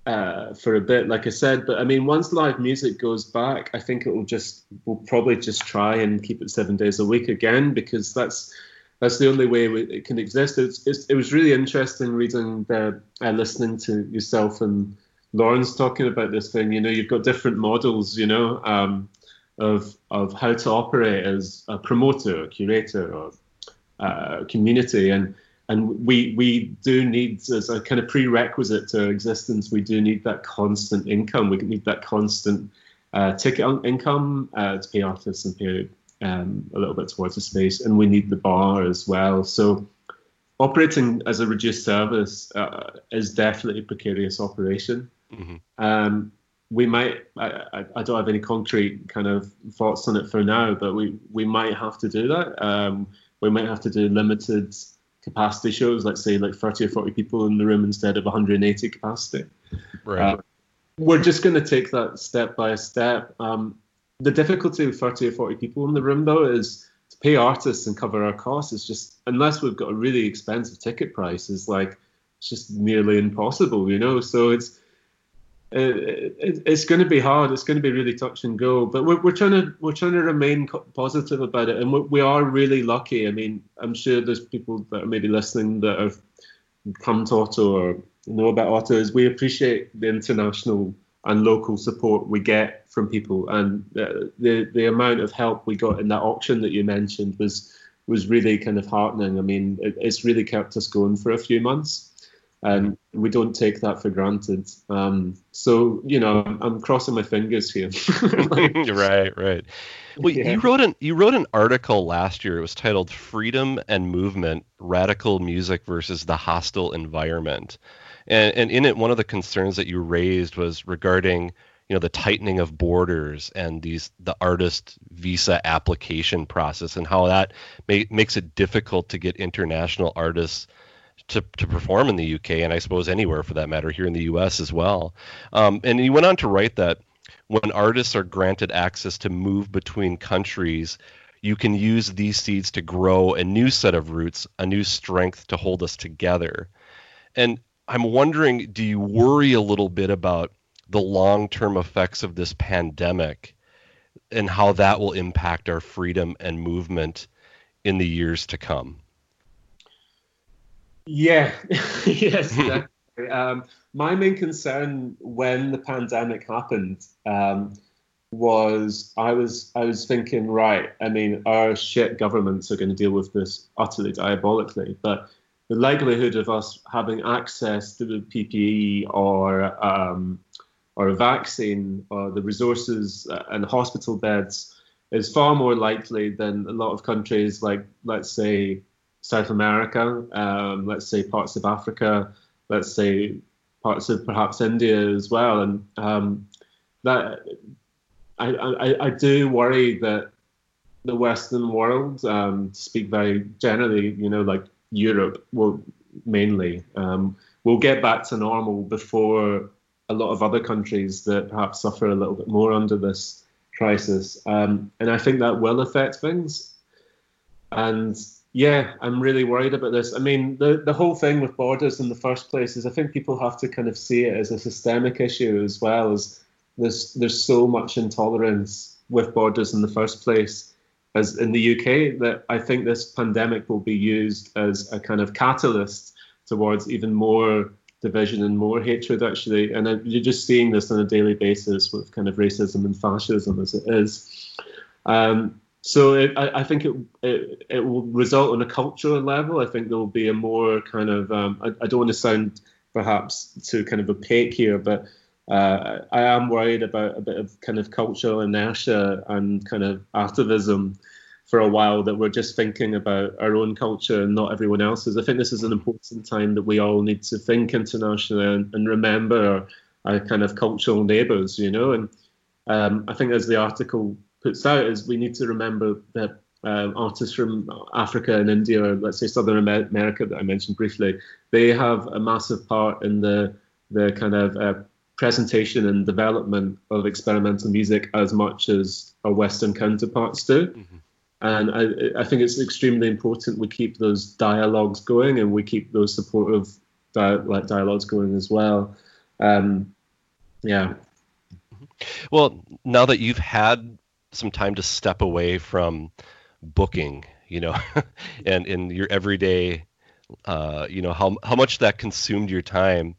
uh, for a bit, like I said. But I mean, once live music goes back, I think it will just we'll probably just try and keep it seven days a week again because that's that's the only way it can exist. It's, it's, it was really interesting reading the uh, listening to yourself and Lawrence talking about this thing. You know, you've got different models. You know. Um, of of how to operate as a promoter, a curator, or uh, community, and and we we do need as a kind of prerequisite to existence we do need that constant income we need that constant uh, ticket income uh, to pay artists and pay um, a little bit towards the space and we need the bar as well so operating as a reduced service uh, is definitely a precarious operation mm-hmm. um, we might I, I, don't have any concrete kind of thoughts on it for now but we we might have to do that um, we might have to do limited capacity shows, let's say like 30 or 40 people in the room instead of 180 capacity. Right. Uh, we're just going to take that step by step. Um, the difficulty with 30 or 40 people in the room, though, is to pay artists and cover our costs. Is just unless we've got a really expensive ticket price, is like it's just nearly impossible, you know. So it's uh, it, it's going to be hard. It's going to be really touch and go. But we're, we're trying to we're trying to remain positive about it, and we, we are really lucky. I mean, I'm sure there's people that are maybe listening that have come to Oto or know about. Is we appreciate the international and local support we get from people, and the, the the amount of help we got in that auction that you mentioned was was really kind of heartening. I mean, it, it's really kept us going for a few months and we don't take that for granted. Um, so you know, I'm crossing my fingers here. right, right. Well, yeah. you wrote an you wrote an article last year. It was titled "Freedom and Movement: Radical Music versus the Hostile Environment," and, and in it, one of the concerns that you raised was regarding you know the tightening of borders and these the artist visa application process and how that may, makes it difficult to get international artists to, to perform in the UK and I suppose anywhere for that matter here in the US as well. Um, and he went on to write that when artists are granted access to move between countries, you can use these seeds to grow a new set of roots, a new strength to hold us together. And I'm wondering, do you worry a little bit about the long term effects of this pandemic and how that will impact our freedom and movement in the years to come? Yeah, yes. um, my main concern when the pandemic happened um, was I was I was thinking, right, I mean, our shit governments are going to deal with this utterly diabolically, but the likelihood of us having access to the PPE or um, or a vaccine or the resources uh, and hospital beds is far more likely than a lot of countries like let's say South America, um, let's say parts of Africa, let's say parts of perhaps India as well, and um, that I, I, I do worry that the Western world, um, to speak very generally, you know, like Europe will mainly um, will get back to normal before a lot of other countries that perhaps suffer a little bit more under this crisis. Um, and I think that will affect things. And yeah, I'm really worried about this. I mean, the, the whole thing with borders in the first place is I think people have to kind of see it as a systemic issue as well as there's there's so much intolerance with borders in the first place as in the UK that I think this pandemic will be used as a kind of catalyst towards even more division and more hatred actually. And you're just seeing this on a daily basis with kind of racism and fascism as it is. Um, so it, I, I, think it, it, it will result on a cultural level. I think there will be a more kind of um, I, I, don't want to sound perhaps too kind of opaque here but uh, I am worried about a bit of kind of cultural inertia and kind of activism for a while that we're just thinking about our own culture and not everyone else's. I think this is an important time that we all need to think internationally and, and remember our, our, kind of cultural neighbours, you know. And um, I think as the article puts out, is we need to remember that um, artists from Africa and India, or let's say Southern America that I mentioned briefly, they have a massive part in the the kind of uh, presentation and development of experimental music as much as our Western counterparts do. Mm-hmm. And I, I, think it's extremely important we keep those dialogues going and we keep those supportive di- like dialogues going as well. Um, yeah. Mm-hmm. Well, now that you've had some time to step away from booking, you know, and in your everyday, uh, you know, how how much that consumed your time.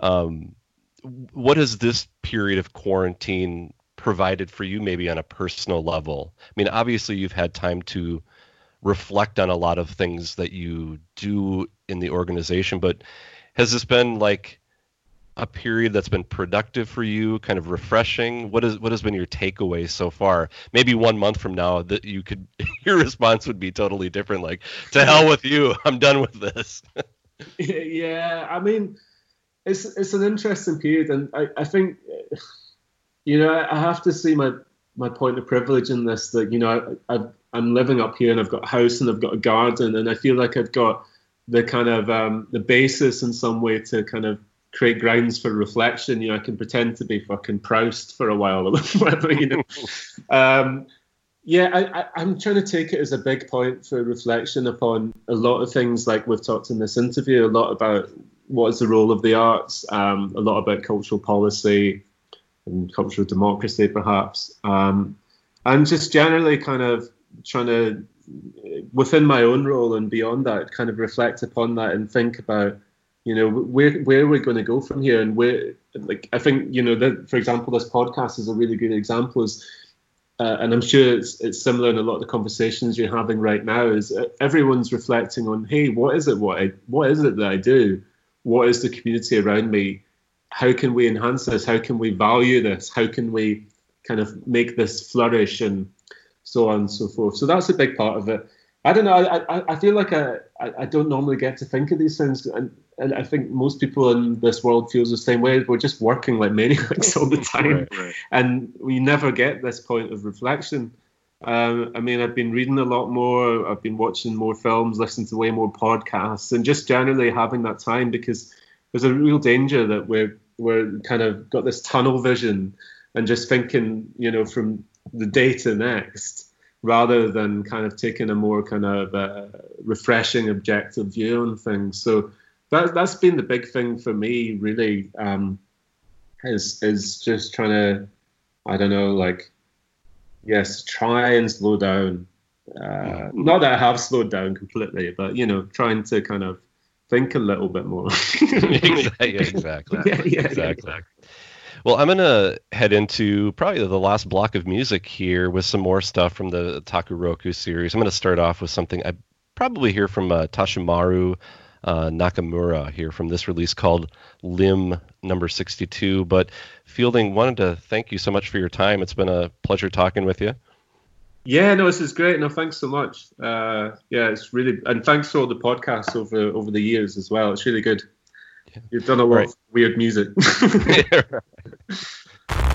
Um, what has this period of quarantine provided for you maybe on a personal level? I mean obviously you've had time to reflect on a lot of things that you do in the organization but has this been like a period that's been productive for you kind of refreshing? What is what has been your takeaway so far? Maybe one month from now that you could your response would be totally different like to hell with you. I'm done with this. Yeah i mean it's it's an interesting period, and I, I think you know I have to see my my point of privilege in this that you know I, I I'm living up here and I've got a house and I've got a garden and I feel like I've got the kind of um, the basis in some way to kind of create grounds for reflection. You know, I can pretend to be fucking Proust for a while or whatever. You know, um, yeah, I, am trying to take it as a big point for reflection upon a lot of things like we've talked in this interview, a lot about what is the role of the arts, um, a lot about cultural policy and cultural democracy, perhaps, um, and just generally kind of trying to, within my own role and beyond that, kind of reflect upon that and think about, you know, where where are we going to go from here, and where, like, I think, you know, that for example, this podcast is a really good example. Is uh, and I'm sure it's, it's similar in a lot of the conversations you're having right now. Is everyone's reflecting on, hey, what is it? What I, what is it that I do? What is the community around me? How can we enhance this? How can we value this? How can we kind of make this flourish and so on and so forth? So that's a big part of it. I don't know. I, I, feel like I, I don't normally get to think of these things, and, and I think most people in this world feels the same way. We're just working like maniacs all the time, right, right. and we never get this point of reflection. Um, I mean, I've been reading a lot more. I've been watching more films, listening to way more podcasts, and just generally having that time because there's a real danger that we're we're kind of got this tunnel vision and just thinking, you know, from the day to next, rather than kind of taking a more kind of uh, refreshing, objective view on things. So that that's been the big thing for me, really, um, is is just trying to, I don't know, like, yes, try and slow down. Uh, not that I have slowed down completely, but you know, trying to kind of think a little bit more. exactly. Exactly. Yeah, yeah, exactly. Well, I'm going to head into probably the last block of music here with some more stuff from the Takuroku series. I'm going to start off with something I probably hear from uh, Toshimaru uh, Nakamura here from this release called NIMB number 62. But Fielding, wanted to thank you so much for your time. It's been a pleasure talking with you. Yeah, no, this is great. No, thanks so much. Uh, yeah, it's really, and thanks for all the podcasts over over the years as well. It's really good. Yeah. You've done a lot right. of weird music. yeah, right.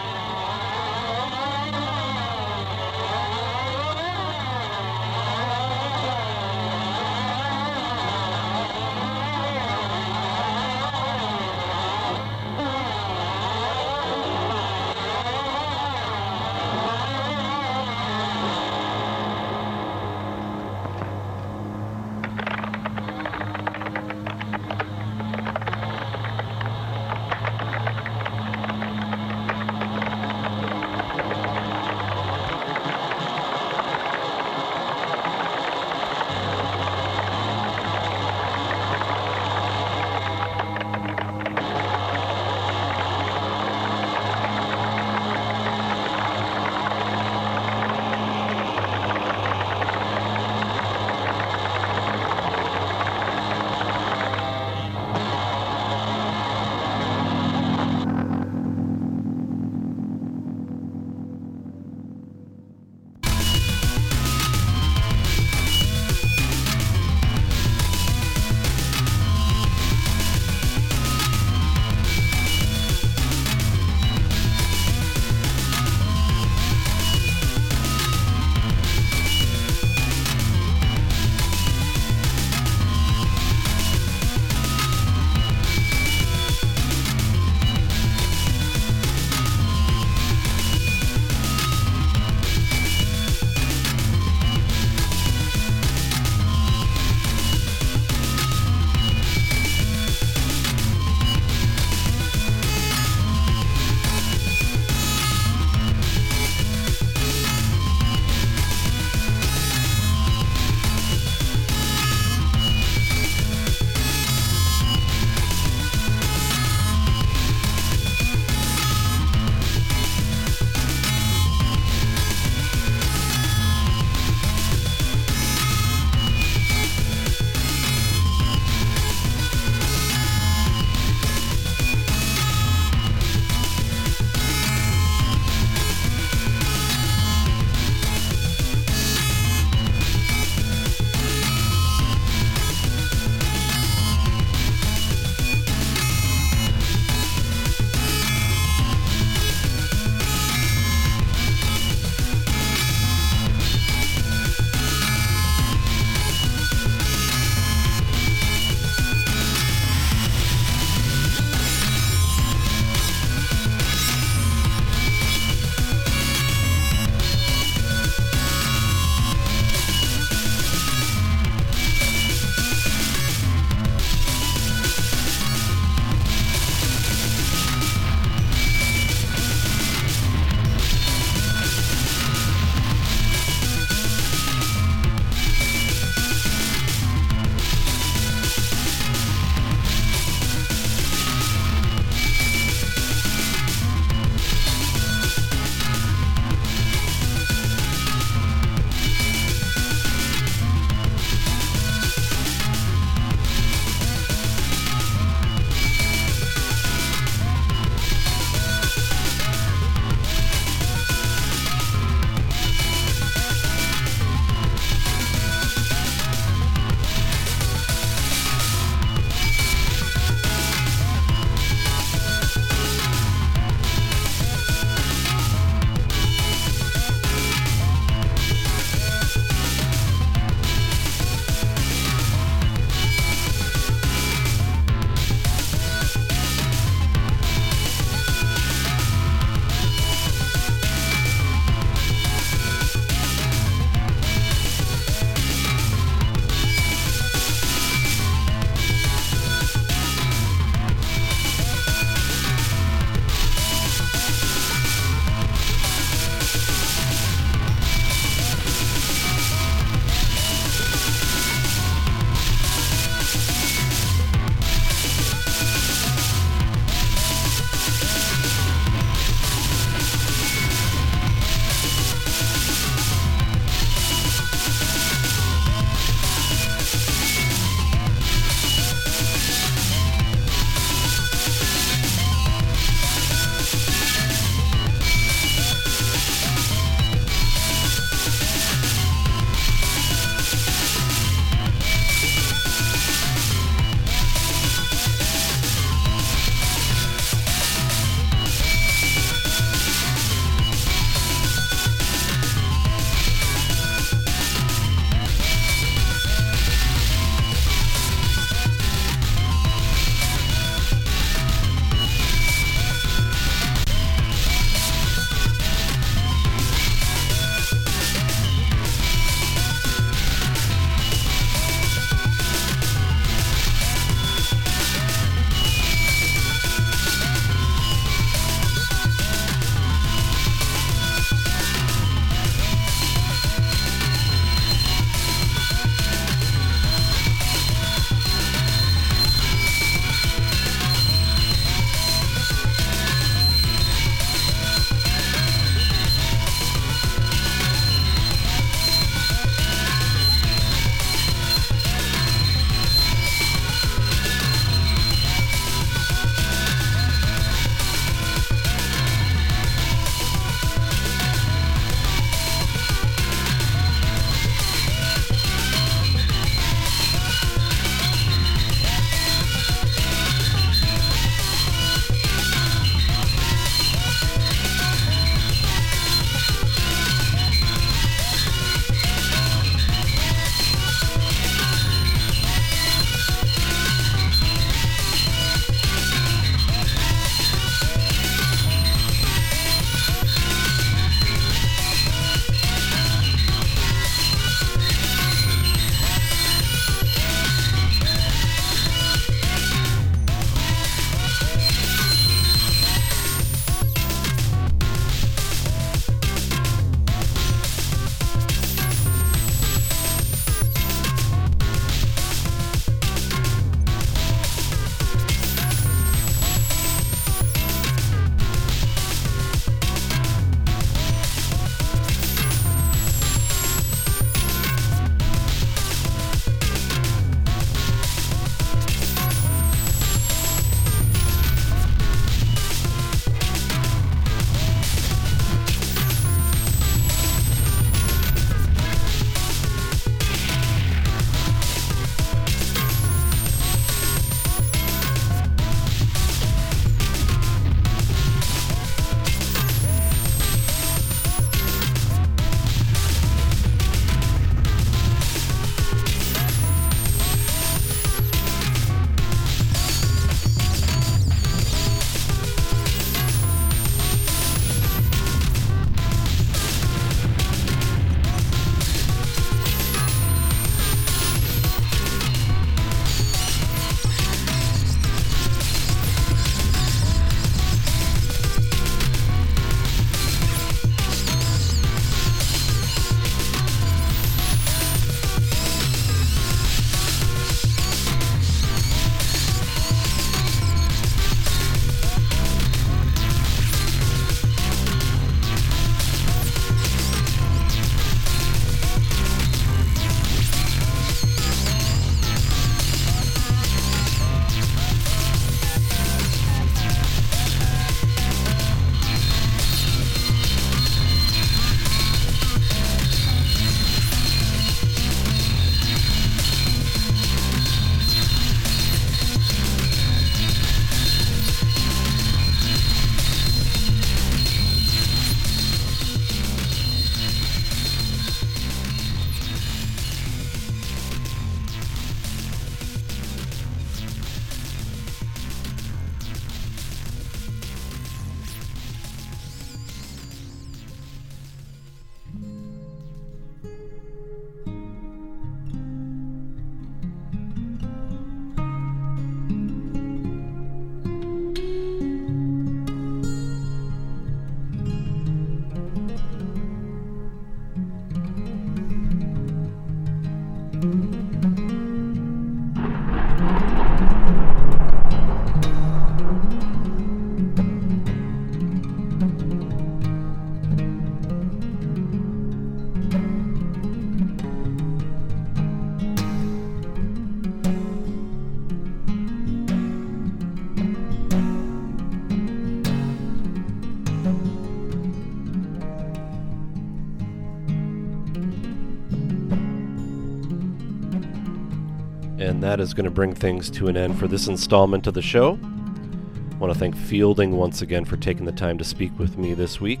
And that is going to bring things to an end for this installment of the show. I want to thank Fielding once again for taking the time to speak with me this week.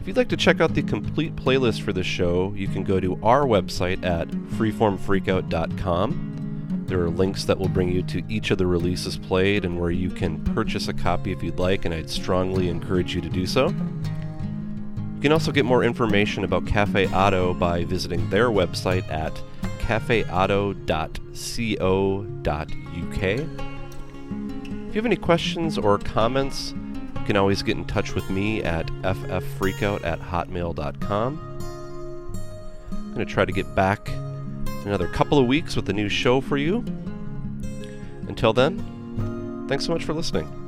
If you'd like to check out the complete playlist for this show, you can go to our website at freeformfreakout.com. There are links that will bring you to each of the releases played and where you can purchase a copy if you'd like, and I'd strongly encourage you to do so. You can also get more information about Cafe Oto by visiting their website at cafeoto.co.uk. If you have any questions or comments, you can always get in touch with me at ffreakout at hotmail.com. I'm going to try to get back another couple of weeks with a new show for you. Until then, thanks so much for listening.